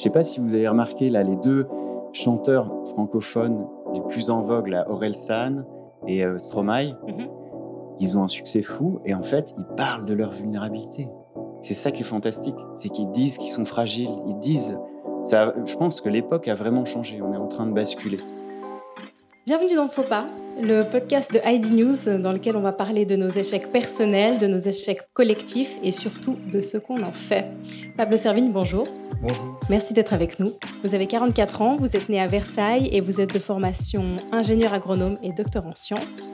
Je sais pas si vous avez remarqué, là, les deux chanteurs francophones les plus en vogue, là, Aurel San et euh, Stromae, Mhm. ils ont un succès fou et en fait, ils parlent de leur vulnérabilité. C'est ça qui est fantastique, c'est qu'ils disent qu'ils sont fragiles, ils disent. Ça, je pense que l'époque a vraiment changé, on est en train de basculer. Bienvenue dans Faux pas, le podcast de ID News dans lequel on va parler de nos échecs personnels, de nos échecs collectifs et surtout de ce qu'on en fait. Pablo Servigne, bonjour. Merci d'être avec nous. Vous avez 44 ans, vous êtes né à Versailles et vous êtes de formation ingénieur agronome et docteur en sciences.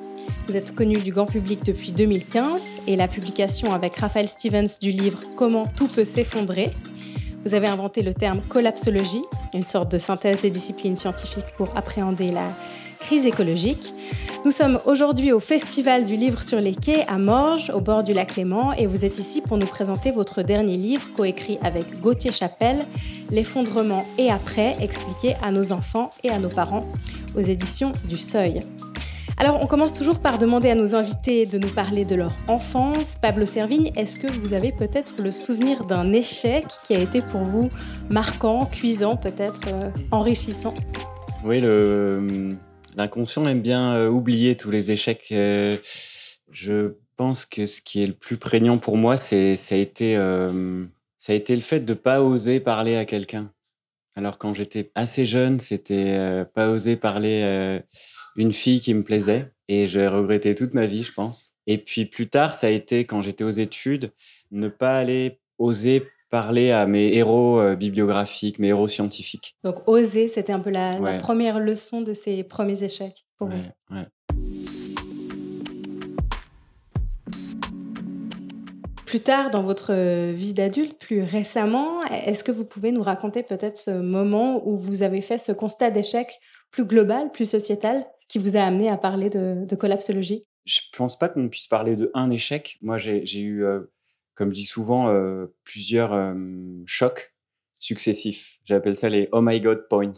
Vous êtes connu du grand public depuis 2015 et la publication avec Raphaël Stevens du livre Comment tout peut s'effondrer. Vous avez inventé le terme collapsologie, une sorte de synthèse des disciplines scientifiques pour appréhender la crise écologique. Nous sommes aujourd'hui au Festival du livre sur les quais à Morges, au bord du lac Léman, et vous êtes ici pour nous présenter votre dernier livre coécrit avec Gauthier Chapelle, L'effondrement et après, expliqué à nos enfants et à nos parents, aux éditions du Seuil. Alors, on commence toujours par demander à nos invités de nous parler de leur enfance. Pablo Servigne, est-ce que vous avez peut-être le souvenir d'un échec qui a été pour vous marquant, cuisant, peut-être euh, enrichissant? Oui, le, l'inconscient aime bien euh, oublier tous les échecs. Euh, je pense que ce qui est le plus prégnant pour moi, c'est, ça, a été, euh, ça a été le fait de pas oser parler à quelqu'un. Alors quand j'étais assez jeune, c'était pas oser parler à une fille qui me plaisait. Et j'ai regretté toute ma vie, je pense. Et puis plus tard, ça a été quand j'étais aux études, ne pas aller oser parler à mes héros euh, bibliographiques, mes héros scientifiques. Donc, oser, c'était un peu la, première leçon de ces premiers échecs pour vous. Ouais. Plus tard dans votre vie d'adulte, plus récemment, est-ce que vous pouvez nous raconter peut-être ce moment où vous avez fait ce constat d'échec plus global, plus sociétal, qui vous a amené à parler de, de collapsologie? Je pense pas qu'on puisse parler de un échec. Moi, j'ai j'ai eu, euh, comme je dis souvent, euh, plusieurs euh, chocs successifs. J'appelle ça les oh my god points.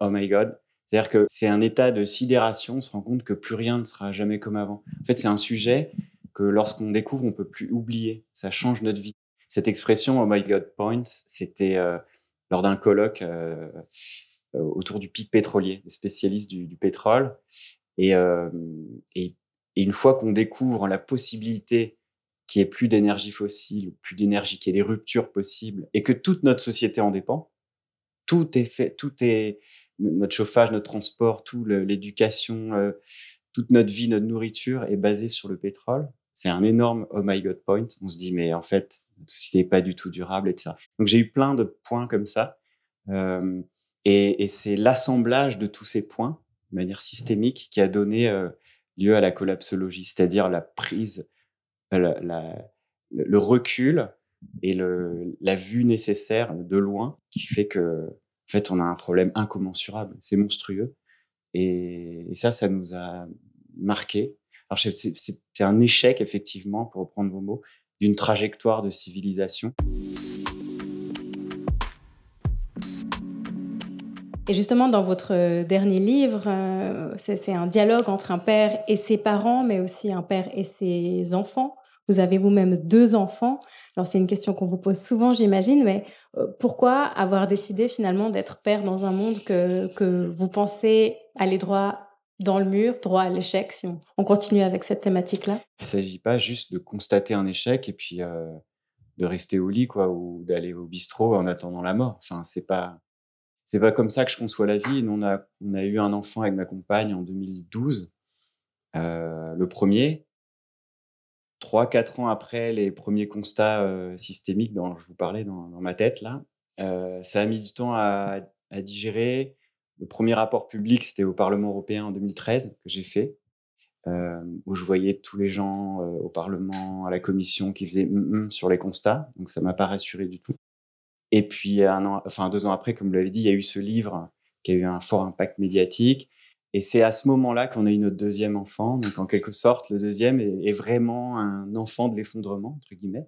Oh my god. C'est-à-dire que c'est un état de sidération. On se rend compte que plus rien ne sera jamais comme avant. En fait, c'est un sujet que lorsqu'on découvre, on peut plus oublier. Ça change notre vie. Cette expression oh my god points, c'était euh, lors d'un colloque euh, euh, autour du pic pétrolier, des spécialistes du, du pétrole. Et, euh, et, et une fois qu'on découvre la possibilité qu'il n'y ait plus d'énergie fossile, plus d'énergie, qu'il y ait des ruptures possibles, et que toute notre société en dépend, tout est fait, tout est notre chauffage, notre transport, tout l'éducation, euh, toute notre vie, notre nourriture est basée sur le pétrole. C'est un énorme oh my god point. On se dit mais en fait notre société n'est pas du tout durable et tout ça. Donc j'ai eu plein de points comme ça, Euh, et, c'est l'assemblage de tous ces points de manière systémique qui a donné euh, lieu à la collapsologie, c'est-à-dire la prise, le recul et le, la vue nécessaire de loin qui fait que, en fait, on a un problème incommensurable. C'est monstrueux. Et, et ça, ça nous a marqué. Alors, c'est- un échec, effectivement, pour reprendre vos mots, d'une trajectoire de civilisation. Et justement, dans votre dernier livre, euh, c'est un dialogue entre un père et ses parents, mais aussi un père et ses enfants. Vous avez vous-même deux enfants. Alors, c'est une question qu'on vous pose souvent, j'imagine, mais euh, pourquoi avoir décidé finalement d'être père dans un monde que, que vous pensez aller droit dans le mur, droit à l'échec, si on, on continue avec cette thématique-là? Il ne s'agit pas juste de constater un échec et puis euh, de rester au lit, ou d'aller au bistrot en attendant la mort. Enfin, c'est pas, c'est pas comme ça que je conçois la vie. Nous, on a, on a eu un enfant avec ma compagne en 2012, euh, le premier. Trois, quatre ans après les premiers constats euh, systémiques dont je vous parlais dans, ma tête, là, euh, ça a mis du temps à, digérer. Le premier rapport public, c'était au Parlement européen en 2013 que j'ai fait, euh, où je voyais tous les gens au Parlement, à la Commission, qui faisaient hum, hum sur les constats. Donc ça m'a pas rassuré du tout. Et puis un an, enfin deux ans après, comme vous l'avez dit, il y a eu ce livre qui a eu un fort impact médiatique. Et c'est à ce moment-là qu'on a eu notre deuxième enfant. Donc en quelque sorte, le deuxième est, vraiment un enfant de l'effondrement entre guillemets.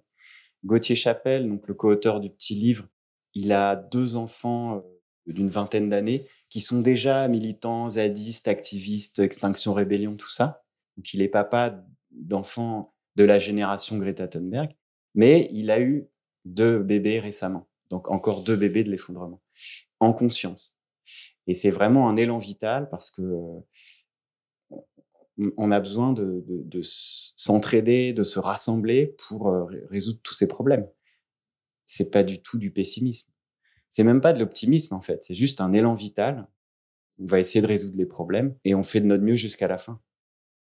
Gauthier Chapelle, donc le co-auteur du petit livre, il a deux enfants euh, d'une vingtaine d'années qui sont déjà militants, zadistes, activistes, Extinction Rébellion, tout ça. Donc il est papa d'enfants de la génération Greta Thunberg, mais il a eu deux bébés récemment, Donc encore deux bébés de l'effondrement, en conscience. Et c'est vraiment un élan vital parce que on a besoin de, s'entraider, de se rassembler pour résoudre tous ces problèmes. C'est pas du tout du pessimisme. C'est même pas de l'optimisme en fait. C'est juste un élan vital. On va essayer de résoudre les problèmes et on fait de notre mieux jusqu'à la fin.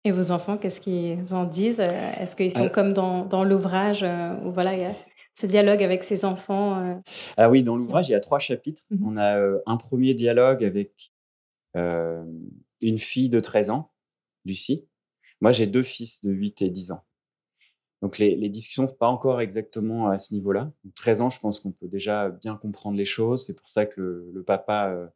Et vos enfants, qu'est-ce qu'ils en disent? Est-ce qu'ils sont comme dans, l'ouvrage où voilà, ce dialogue avec ses enfants euh? Ah oui, dans l'ouvrage, il y a trois chapitres. Mmh On a un premier dialogue avec une fille de 13 ans Lucie. Moi, j'ai deux fils de 8 et 10 ans. Donc, les, les discussions sont pas encore exactement à ce niveau-là. 13 ans, je pense qu'on peut déjà bien comprendre les choses. C'est pour ça que le, papa euh,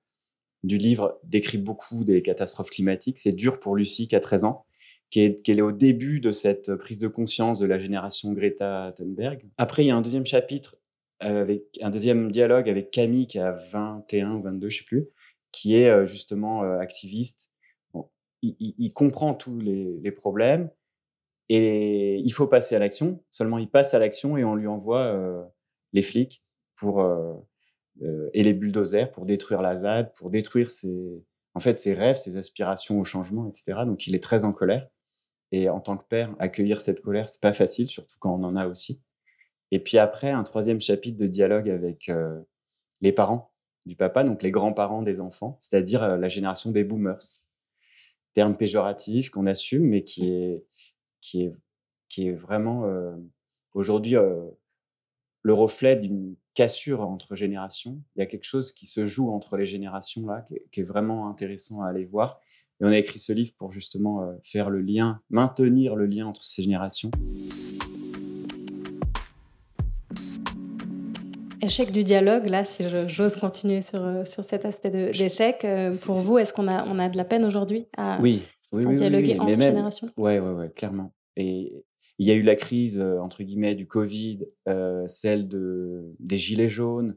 du livre décrit beaucoup des catastrophes climatiques. C'est dur pour Lucie qui a 13 ans, qui est, au début de cette prise de conscience de la génération Greta Thunberg. Après, il y a un deuxième chapitre euh, avec un deuxième dialogue avec Camille qui a 21 ou 22, je sais plus, qui est euh, justement activiste il, comprend tous les, problèmes et il faut passer à l'action. Seulement, il passe à l'action et on lui envoie euh, les flics pour, euh, euh, et les bulldozers pour détruire la ZAD, pour détruire ses, en fait, ses rêves, ses aspirations au changement, etc. Donc, il est très en colère. Et en tant que père, accueillir cette colère, c'est pas facile, surtout quand on en a aussi. Et puis après, un troisième chapitre de dialogue avec les parents du papa, donc les grands-parents des enfants, c'est-à-dire la génération des boomers terme péjoratif qu'on assume, mais qui est, qui est, qui est vraiment euh, aujourd'hui euh, le reflet d'une cassure entre générations. Il y a quelque chose qui se joue entre les générations là, qui est, vraiment intéressant à aller voir. Et on a écrit ce livre pour justement euh, faire le lien, maintenir le lien entre ces générations. Échec du dialogue, là, si j'ose continuer sur, euh, sur cet aspect d'échec, euh, pour vous, est-ce qu'on a, on a de la peine aujourd'hui à, oui, oui, oui, dialoguer entre générations? Oui, ouais, ouais, clairement. Et il y a eu la crise, euh, entre guillemets, du Covid, celle de, des gilets jaunes,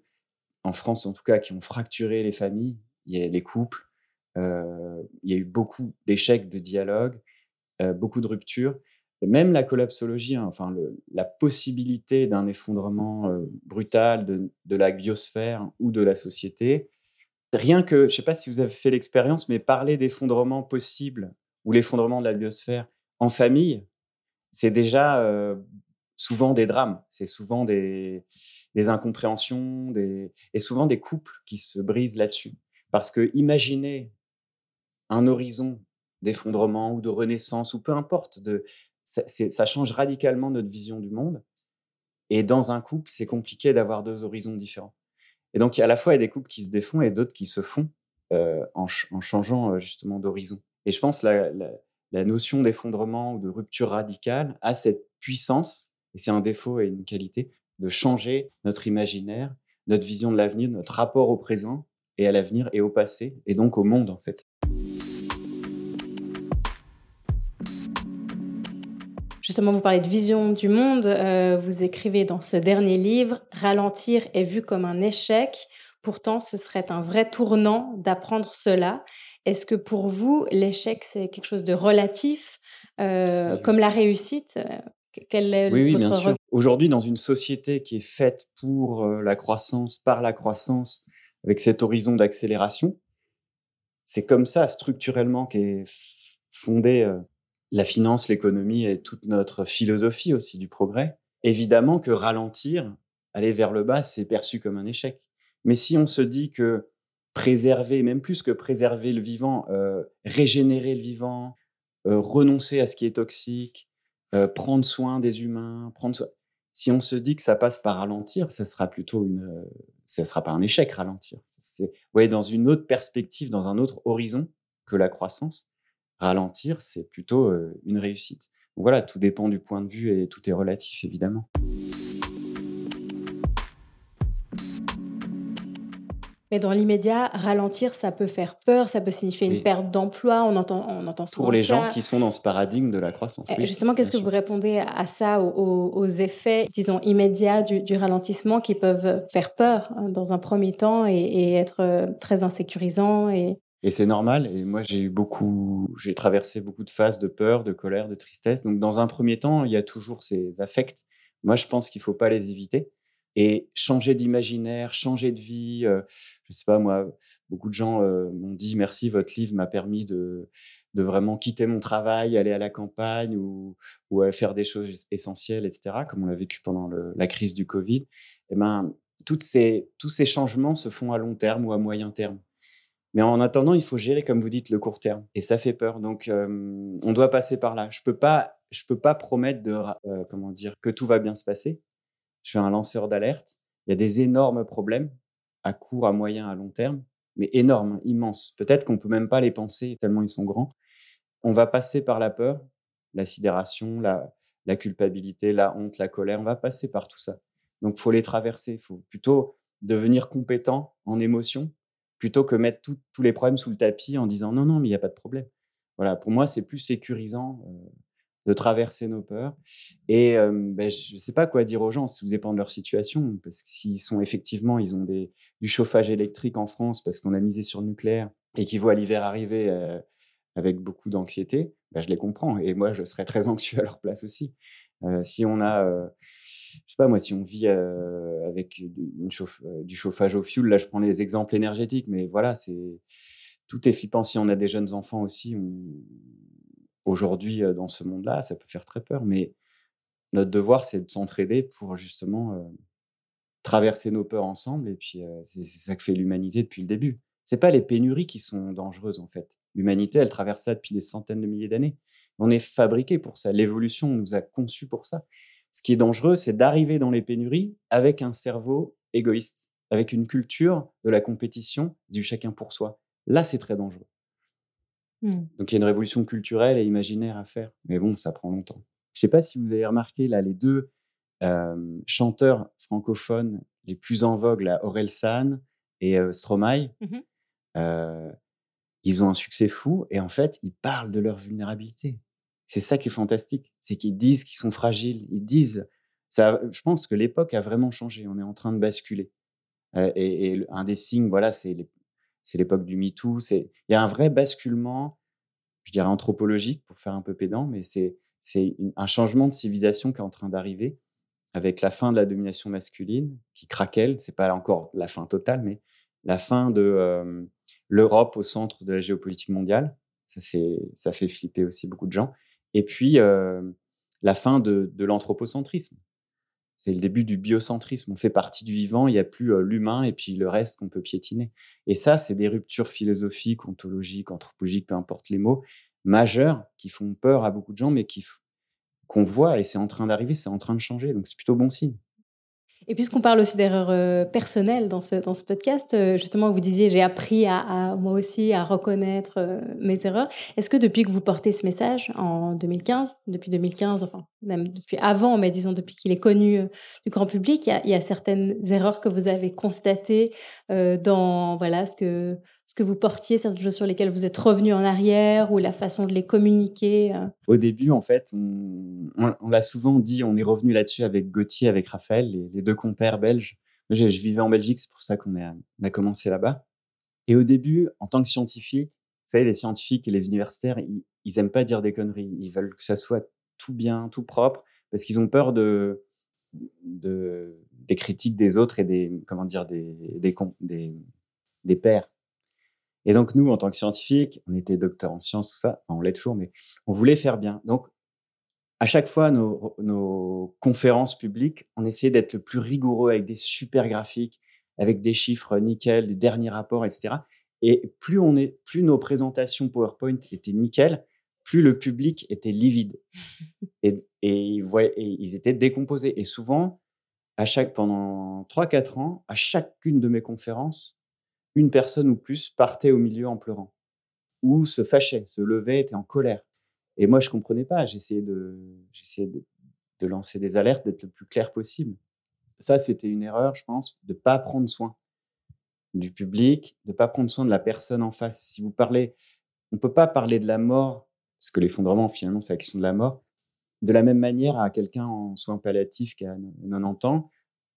en France en tout cas, qui ont fracturé les familles, les couples. Il y a eu beaucoup d'échecs de dialogue, beaucoup de ruptures. Même la collapsologie, hein, enfin la possibilité d'un effondrement euh, brutal de, la biosphère ou de la société, rien que, je ne sais pas si vous avez fait l'expérience, mais parler d'effondrement possible ou l'effondrement de la biosphère en famille, c'est déjà euh, souvent des drames, c'est souvent des, incompréhensions, et souvent des couples qui se brisent là-dessus. Parce que imaginez un horizon d'effondrement ou de renaissance ou peu importe, ça, change radicalement notre vision du monde. Et dans un couple, c'est compliqué d'avoir deux horizons différents. Et donc, à la fois, il y a des couples qui se défont et d'autres qui se font euh, en, changeant euh, justement d'horizon. Et je pense la, la, notion d'effondrement ou de rupture radicale a cette puissance, et c'est un défaut et une qualité, de changer notre imaginaire, notre vision de l'avenir, notre rapport au présent et à l'avenir et au passé, et donc au monde en fait. Justement, vous parlez de vision du monde. Euh, vous écrivez dans ce dernier livre, Ralentir est vu comme un échec. Pourtant, ce serait un vrai tournant d'apprendre cela. Est-ce que pour vous, l'échec, c'est quelque chose de relatif, euh, comme la réussite euh, Quel est oui, oui, bien sûr. Aujourd'hui, dans une société qui est faite pour la croissance, par la croissance, avec cet horizon d'accélération, c'est comme ça structurellement qu'est fondée la finance, l'économie et toute notre philosophie aussi du progrès. Évidemment que ralentir, aller vers le bas, c'est perçu comme un échec. Mais si on se dit que préserver, même plus que préserver le vivant, euh, régénérer le vivant, euh, renoncer à ce qui est toxique, euh, prendre soin des humains, prendre Si on se dit que ça passe par ralentir, ça sera plutôt une, ça sera pas un échec ralentir. C'est, voyez, dans une autre perspective, dans un autre horizon que la croissance ralentir, c'est plutôt une réussite. voilà, tout dépend du point de vue et tout est relatif, évidemment. Mais dans l'immédiat, ralentir, ça peut faire peur, ça peut signifier une perte d'emploi. On entend, on entend souvent Pour les gens qui sont dans ce paradigme de la croissance. Eh, justement, qu'est-ce que vous répondez à ça, aux, effets, disons, immédiats du, ralentissement qui peuvent faire peur hein, dans un premier temps et, et être très insécurisants et... Et c'est normal. Et moi, j'ai eu beaucoup, j'ai traversé beaucoup de phases de peur, de colère, de tristesse. Donc, dans un premier temps, il y a toujours ces affects. Moi, je pense qu'il faut pas les éviter. et changer d'imaginaire, changer de vie. Je je sais pas, moi, beaucoup de gens m'ont dit merci, votre livre m'a permis de, vraiment quitter mon travail, aller à la campagne ou, ou faire des choses essentielles, etc., comme on l'a vécu pendant la crise du Covid. Et eh ben, toutes ces, tous ces changements se font à long terme ou à moyen terme. Mais en attendant, il faut gérer, comme vous dites, le court terme. Et ça fait peur. Donc, on doit passer par là. Je peux peux pas promettre de, comment dire, que tout va bien se passer. Je suis un lanceur d'alerte. Il y a des énormes problèmes à court, à moyen, à long terme, mais énormes, immenses. Peut-être qu'on peut même pas les penser tellement ils sont grands. On va passer par la peur, la sidération, la, la culpabilité, la honte, la colère. On va passer par tout ça. Donc, faut les traverser. Il faut plutôt devenir compétent en émotion plutôt que mettre tous les problèmes sous le tapis en disant non, non, mais il n'y a pas de problème. Voilà, pour moi, c'est plus sécurisant de traverser nos peurs. Et ben, je ne sais pas quoi dire aux gens, ça dépend de leur situation, parce que s'ils sont effectivement, ils ont des, du chauffage électrique en France parce qu'on a misé sur le nucléaire et qu'ils voient l'hiver arriver avec beaucoup d'anxiété, ben, je les comprends. Et moi, je serais très anxieux à leur place aussi. si on a je sais pas moi, si on vit avec une du chauffage au fioul, là je prends les exemples énergétiques, mais voilà, c'est tout est flippant. Si on a des jeunes enfants aussi, aujourd'hui dans ce monde-là, ça peut faire très peur. Mais notre devoir, c'est de s'entraider pour justement traverser nos peurs ensemble. Et puis c'est ça que fait l'humanité depuis le début. C'est pas les pénuries qui sont dangereuses en fait. L'humanité, elle traverse ça depuis des centaines de milliers d'années. On est fabriqué pour ça. L'évolution nous a conçus pour ça. Ce qui est dangereux, c'est d'arriver dans les pénuries avec un cerveau égoïste, avec une culture de la compétition, du chacun pour soi. Là, c'est très dangereux. Mmh. Donc il y a une révolution culturelle et imaginaire à faire. Mais bon, ça prend longtemps. Je ne sais pas si vous avez remarqué, là, les deux chanteurs francophones les plus en vogue, là, Aurel San et Stromae, mmh ils ont un succès fou et en fait, ils parlent de leur vulnérabilité. C'est ça qui est fantastique, c'est qu'ils disent qu'ils sont fragiles, ils disent. Ça, je pense que l'époque a vraiment changé. On est en train de basculer. et, un des signes, voilà, c'est l'époque du MeToo. Il y a un vrai basculement, je dirais anthropologique pour faire un peu pédant, mais c'est un changement de civilisation qui est en train d'arriver avec la fin de la domination masculine qui craquelle. C'est pas encore la fin totale, mais la fin de l'Europe au centre de la géopolitique mondiale. Ça, ça fait flipper aussi beaucoup de gens. Et puis, la fin de, l'anthropocentrisme. C'est le début du biocentrisme. On fait partie du vivant, il n'y a plus l'humain et puis le reste qu'on peut piétiner. Et ça, c'est des ruptures philosophiques, ontologiques, anthropologiques, peu importe les mots, majeures qui font peur à beaucoup de gens, mais qui qu'on voit et c'est en train d'arriver, c'est en train de changer. Donc c'est plutôt bon signe. Et puisqu'on parle aussi d'erreurs euh, personnelles dans ce, dans ce podcast, euh, justement, vous disiez, j'ai appris à, moi aussi à reconnaître euh, mes erreurs. Est-ce que depuis que vous portez ce message en 2015, depuis 2015, enfin même depuis avant, mais disons depuis qu'il est connu du grand public, il y, a, certaines erreurs que vous avez constatées dans voilà ce que que vous portiez, certaines choses sur lesquelles vous êtes revenu en arrière ou la façon de les communiquer Au début, en fait, on, l'a souvent dit, on est revenu là-dessus avec Gauthier, avec Raphaël, les deux compères belges. Je, vivais en Belgique, c'est pour ça qu'on a, commencé là-bas. Et au début, en tant que scientifique, vous savez, les scientifiques et les universitaires, ils, ils aiment pas dire des conneries. Ils veulent que ça soit tout bien, tout propre, parce qu'ils ont peur de, de, des critiques des autres et des, comment dire, des, des pairs. Et donc, nous, en tant que scientifiques, on était docteurs en sciences, tout ça, on l'est toujours, mais on voulait faire bien. Donc, à chaque fois, nos, conférences publiques, on essayait d'être le plus rigoureux avec des super graphiques, avec des chiffres nickel, du dernier rapport, etc. Et plus, on est, plus nos présentations PowerPoint étaient nickel, plus le public était livide. Et, et, ils étaient décomposés. Et souvent, à chaque, pendant 3-4 ans, à chacune de mes conférences, une personne ou plus partait au milieu en pleurant, ou se fâchait, se levait, était en colère. Et moi, je comprenais pas. J'essayais de, j'essayais de, lancer des alertes, d'être le plus clair possible. Ça, c'était une erreur, je pense, de pas prendre soin du public, de pas prendre soin de la personne en face. Si vous parlez, on peut pas parler de la mort, parce que l'effondrement, finalement, c'est la question de la mort, de la même manière à quelqu'un en soins palliatifs qui a 90 ans,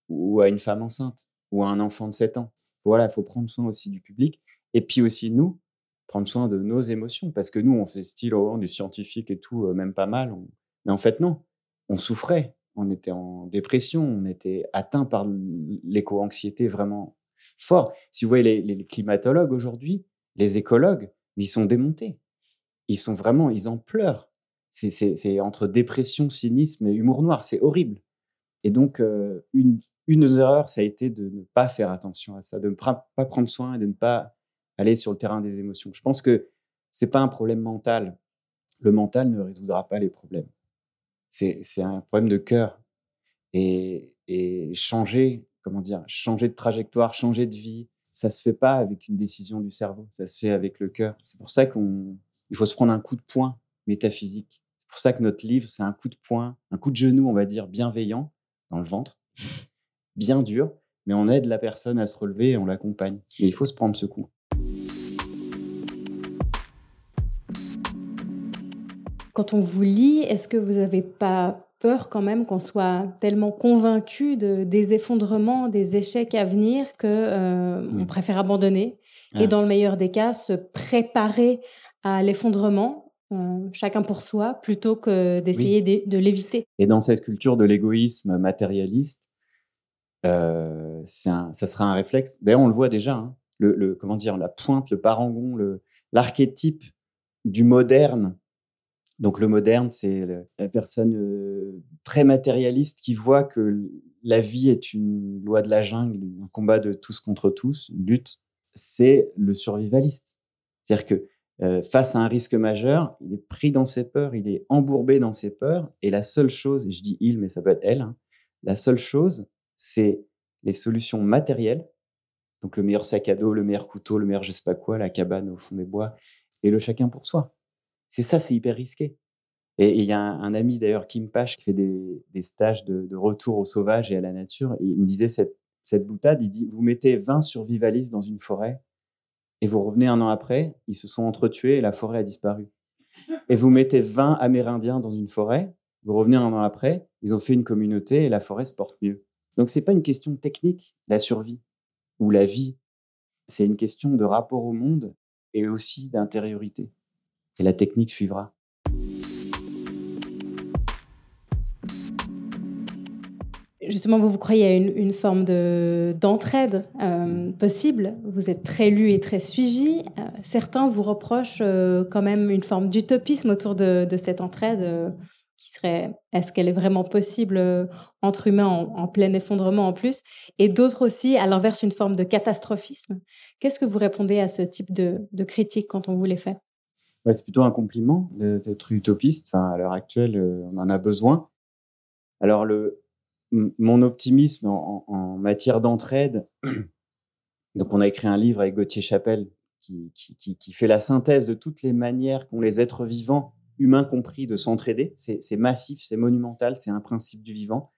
ou à une femme enceinte, ou à un enfant de 7 ans. Voilà, il faut prendre soin aussi du public. Et puis aussi, nous, prendre soin de nos émotions. Parce que nous, on fait style, oh, on est scientifique et tout, euh, même pas mal. Mais en fait, non. On souffrait. on était en dépression, on était atteint par l'éco-anxiété vraiment fort. Si vous voyez les, climatologues aujourd'hui, les écologues, ils sont démontés. Ils sont vraiment, ils en pleurent. C'est entre dépression, cynisme et humour noir. C'est horrible. Et donc, euh, une, une des erreurs, ça a été de ne pas faire attention à ça, de ne pas prendre soin et de ne pas aller sur le terrain des émotions. Je pense que c'est pas un problème mental. Le mental ne résoudra pas les problèmes. C'est un problème de cœur. Et, et changer, comment dire, changer de trajectoire, changer de vie, ça se fait pas avec une décision du cerveau, ça se fait avec le cœur. C'est pour ça qu'il faut se prendre un coup de poing métaphysique. C'est pour ça que notre livre, c'est un coup de poing, un coup de genou, on va dire, bienveillant, dans le ventre, bien dur, mais on aide la personne à se relever et on l'accompagne. Mais il faut se prendre ce coup. Quand on vous lit, est-ce que vous n'avez pas peur quand même qu'on soit tellement convaincu de, des effondrements, des échecs à venir que euh, on mmh. préfère abandonner et dans le meilleur des cas se préparer à l'effondrement euh, chacun pour soi plutôt que d'essayer de, l'éviter? Et dans cette culture de l'égoïsme matérialiste, un, ça sera un réflexe. D'ailleurs, on le voit déjà. Hein. le, le, comment dire, la pointe, le parangon, l'archétype du moderne donc le moderne, c'est la personne très matérialiste qui voit que la vie est une loi de la jungle, un combat de tous contre tous, une lutte. C'est le survivaliste. C'est-à-dire que face à un risque majeur, il est pris dans ses peurs, il est embourbé dans ses peurs, et la seule chose, et je dis il, mais ça peut être elle, hein, la seule chose, c'est les solutions matérielles, donc le meilleur sac à dos, le meilleur couteau, le meilleur je sais pas quoi, la cabane au fond des bois, et le chacun pour soi. C'est ça, c'est hyper risqué. Et il y a un, ami d'ailleurs, Kim Pache, qui fait des, stages de, retour au sauvage et à la nature. Il me disait cette, cette boutade, il dit, vous mettez 20 survivalistes dans une forêt et vous revenez un an après, ils se sont entretués et la forêt a disparu. Et vous mettez 20 Amérindiens dans une forêt, vous revenez un an après, ils ont fait une communauté et la forêt se porte mieux. Donc c'est pas une question technique, la survie ou la vie. C'est une question de rapport au monde et aussi d'intériorité et la technique suivra. Justement, vous, vous croyez à une, forme d'entraide euh, possible. Vous êtes très lu et très suivi. Euh, certains vous reprochent euh, quand même une forme d'utopisme autour de, cette entraide qui serait est-ce qu'elle est vraiment possible entre humains en, plein effondrement en plus? Et d'autres aussi, à l'inverse, une forme de catastrophisme. Qu'est-ce que vous répondez à ce type de, critique quand on vous les fait? C'est plutôt un compliment d'être utopiste. Enfin, à l'heure actuelle, euh, on en a besoin. Alors, le, mon optimisme en, matière d'entraide, donc on a écrit un livre avec Gauthier Chapelle qui, qui, qui, fait la synthèse de toutes les manières qu'ont les êtres vivants, humains compris, de s'entraider. C'est massif, c'est monumental, c'est un principe du vivant.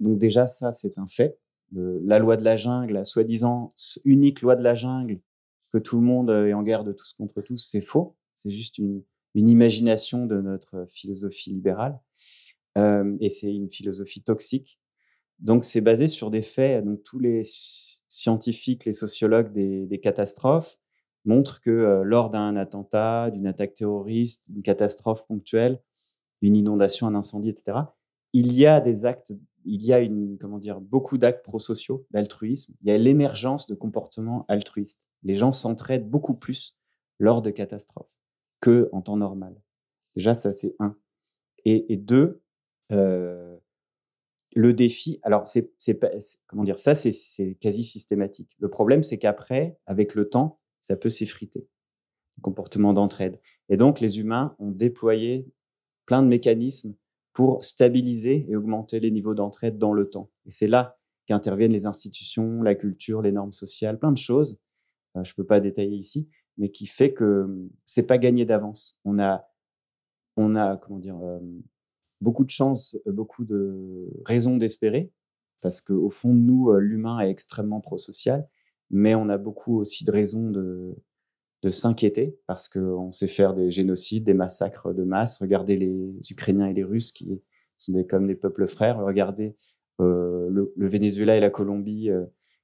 Donc déjà, ça, c'est un fait. la loi de la jungle, la soi-disant unique loi de la jungle, que tout le monde est en guerre de tous contre tous, c'est faux. C'est juste une, imagination de notre philosophie libérale. Euh, et c'est une philosophie toxique. Donc, c'est basé sur des faits. Donc, tous les scientifiques, les sociologues des, catastrophes montrent que euh, lors d'un attentat, d'une attaque terroriste, d'une catastrophe ponctuelle, une inondation, un incendie, etc., il y a des actes, il y a une, comment dire, beaucoup d'actes prosociaux, d'altruisme. Il y a l'émergence de comportements altruistes. Les gens s'entraident beaucoup plus lors de catastrophes que en temps normal. Déjà, ça, c'est un. Et, deux, euh, le défi, alors, c'est, comment dire, ça, c'est, quasi systématique. Le problème, c'est qu'après, avec le temps, ça peut s'effriter. Comportement d'entraide. Et donc, les humains ont déployé plein de mécanismes pour stabiliser et augmenter les niveaux d'entraide dans le temps. Et c'est là qu'interviennent les institutions, la culture, les normes sociales, plein de choses. Euh, je ne peux pas détailler ici, mais qui fait que c'est pas gagné d'avance. On a, on a, comment dire, beaucoup de chance, beaucoup de raisons d'espérer, parce qu'au fond de nous, l'humain est extrêmement prosocial, mais on a beaucoup aussi de raisons de, s'inquiéter, parce qu'on sait faire des génocides, des massacres de masse. Regardez les Ukrainiens et les Russes qui sont comme des peuples frères. Regardez le, Venezuela et la Colombie,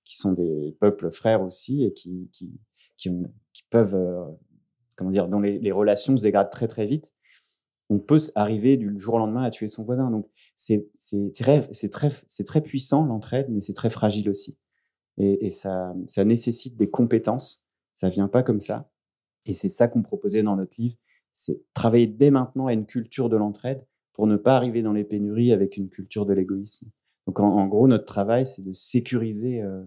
qui sont des peuples frères aussi, et qui, peuvent, euh, comment dire, dont les, relations se dégradent très très vite. on peut arriver du jour au lendemain à tuer son voisin. Donc, c'est très puissant l'entraide, mais c'est très fragile aussi. Et, ça, ça nécessite des compétences. Ça vient pas comme ça. Et c'est ça qu'on proposait dans notre livre. C'est travailler dès maintenant à une culture de l'entraide pour ne pas arriver dans les pénuries avec une culture de l'égoïsme. Donc, en, gros, notre travail, c'est de sécuriser euh,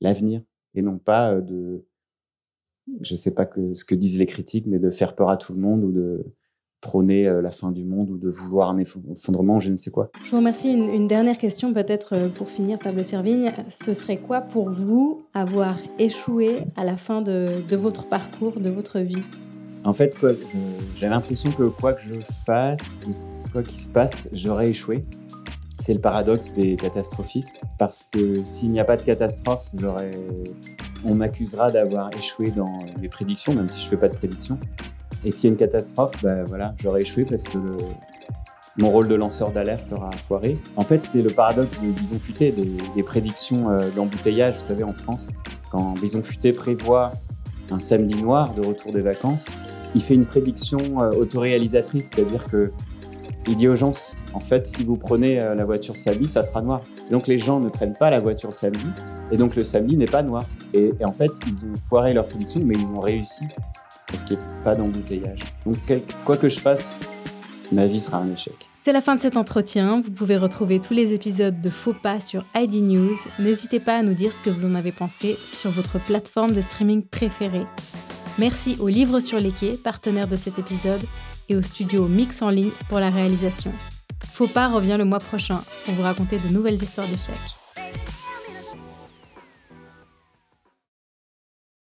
l'avenir et non pas euh, de, je sais pas ce que disent les critiques, mais de faire peur à tout le monde ou de, prôner euh, la fin du monde ou de vouloir un effondrement, je ne sais quoi. Je vous remercie. Une, dernière question peut-être euh, pour finir, Pablo Servigne. Ce serait quoi pour vous avoir échoué à la fin de, votre parcours, de votre vie? En fait, j'ai l'impression que quoi que je fasse, quoi qu'il se passe, j'aurais échoué. C'est le paradoxe des catastrophistes, parce que s'il n'y a pas de catastrophe, on m'accusera d'avoir échoué dans les prédictions, même si je ne fais pas de prédictions. Et s'il y a une catastrophe, ben voilà, j'aurais échoué parce que mon rôle de lanceur d'alerte aura foiré. En fait, c'est le paradoxe de Bison Futé, des, prédictions euh, d'embouteillage, vous savez, en France. Quand Bison Futé prévoit un samedi noir de retour des vacances, il fait une prédiction euh, autoréalisatrice, c'est-à-dire que il dit aux gens, en fait, si vous prenez euh, la voiture samedi, ça sera noir. donc les gens ne prennent pas la voiture samedi, et donc le samedi n'est pas noir. Et, et, en fait, ils ont foiré leur prédiction, mais ils ont réussi parce qu'il n'y a pas d'embouteillage. Donc, quoi que je fasse, ma vie sera un échec. C'est la fin de cet entretien. Vous pouvez retrouver tous les épisodes de Faux Pas sur ID News. N'hésitez pas à nous dire ce que vous en avez pensé sur votre plateforme de streaming préférée. Merci au Livre sur les quais, partenaire de cet épisode, et au studio Mix en ligne pour la réalisation. Faux Pas revient le mois prochain pour vous raconter de nouvelles histoires d'échecs.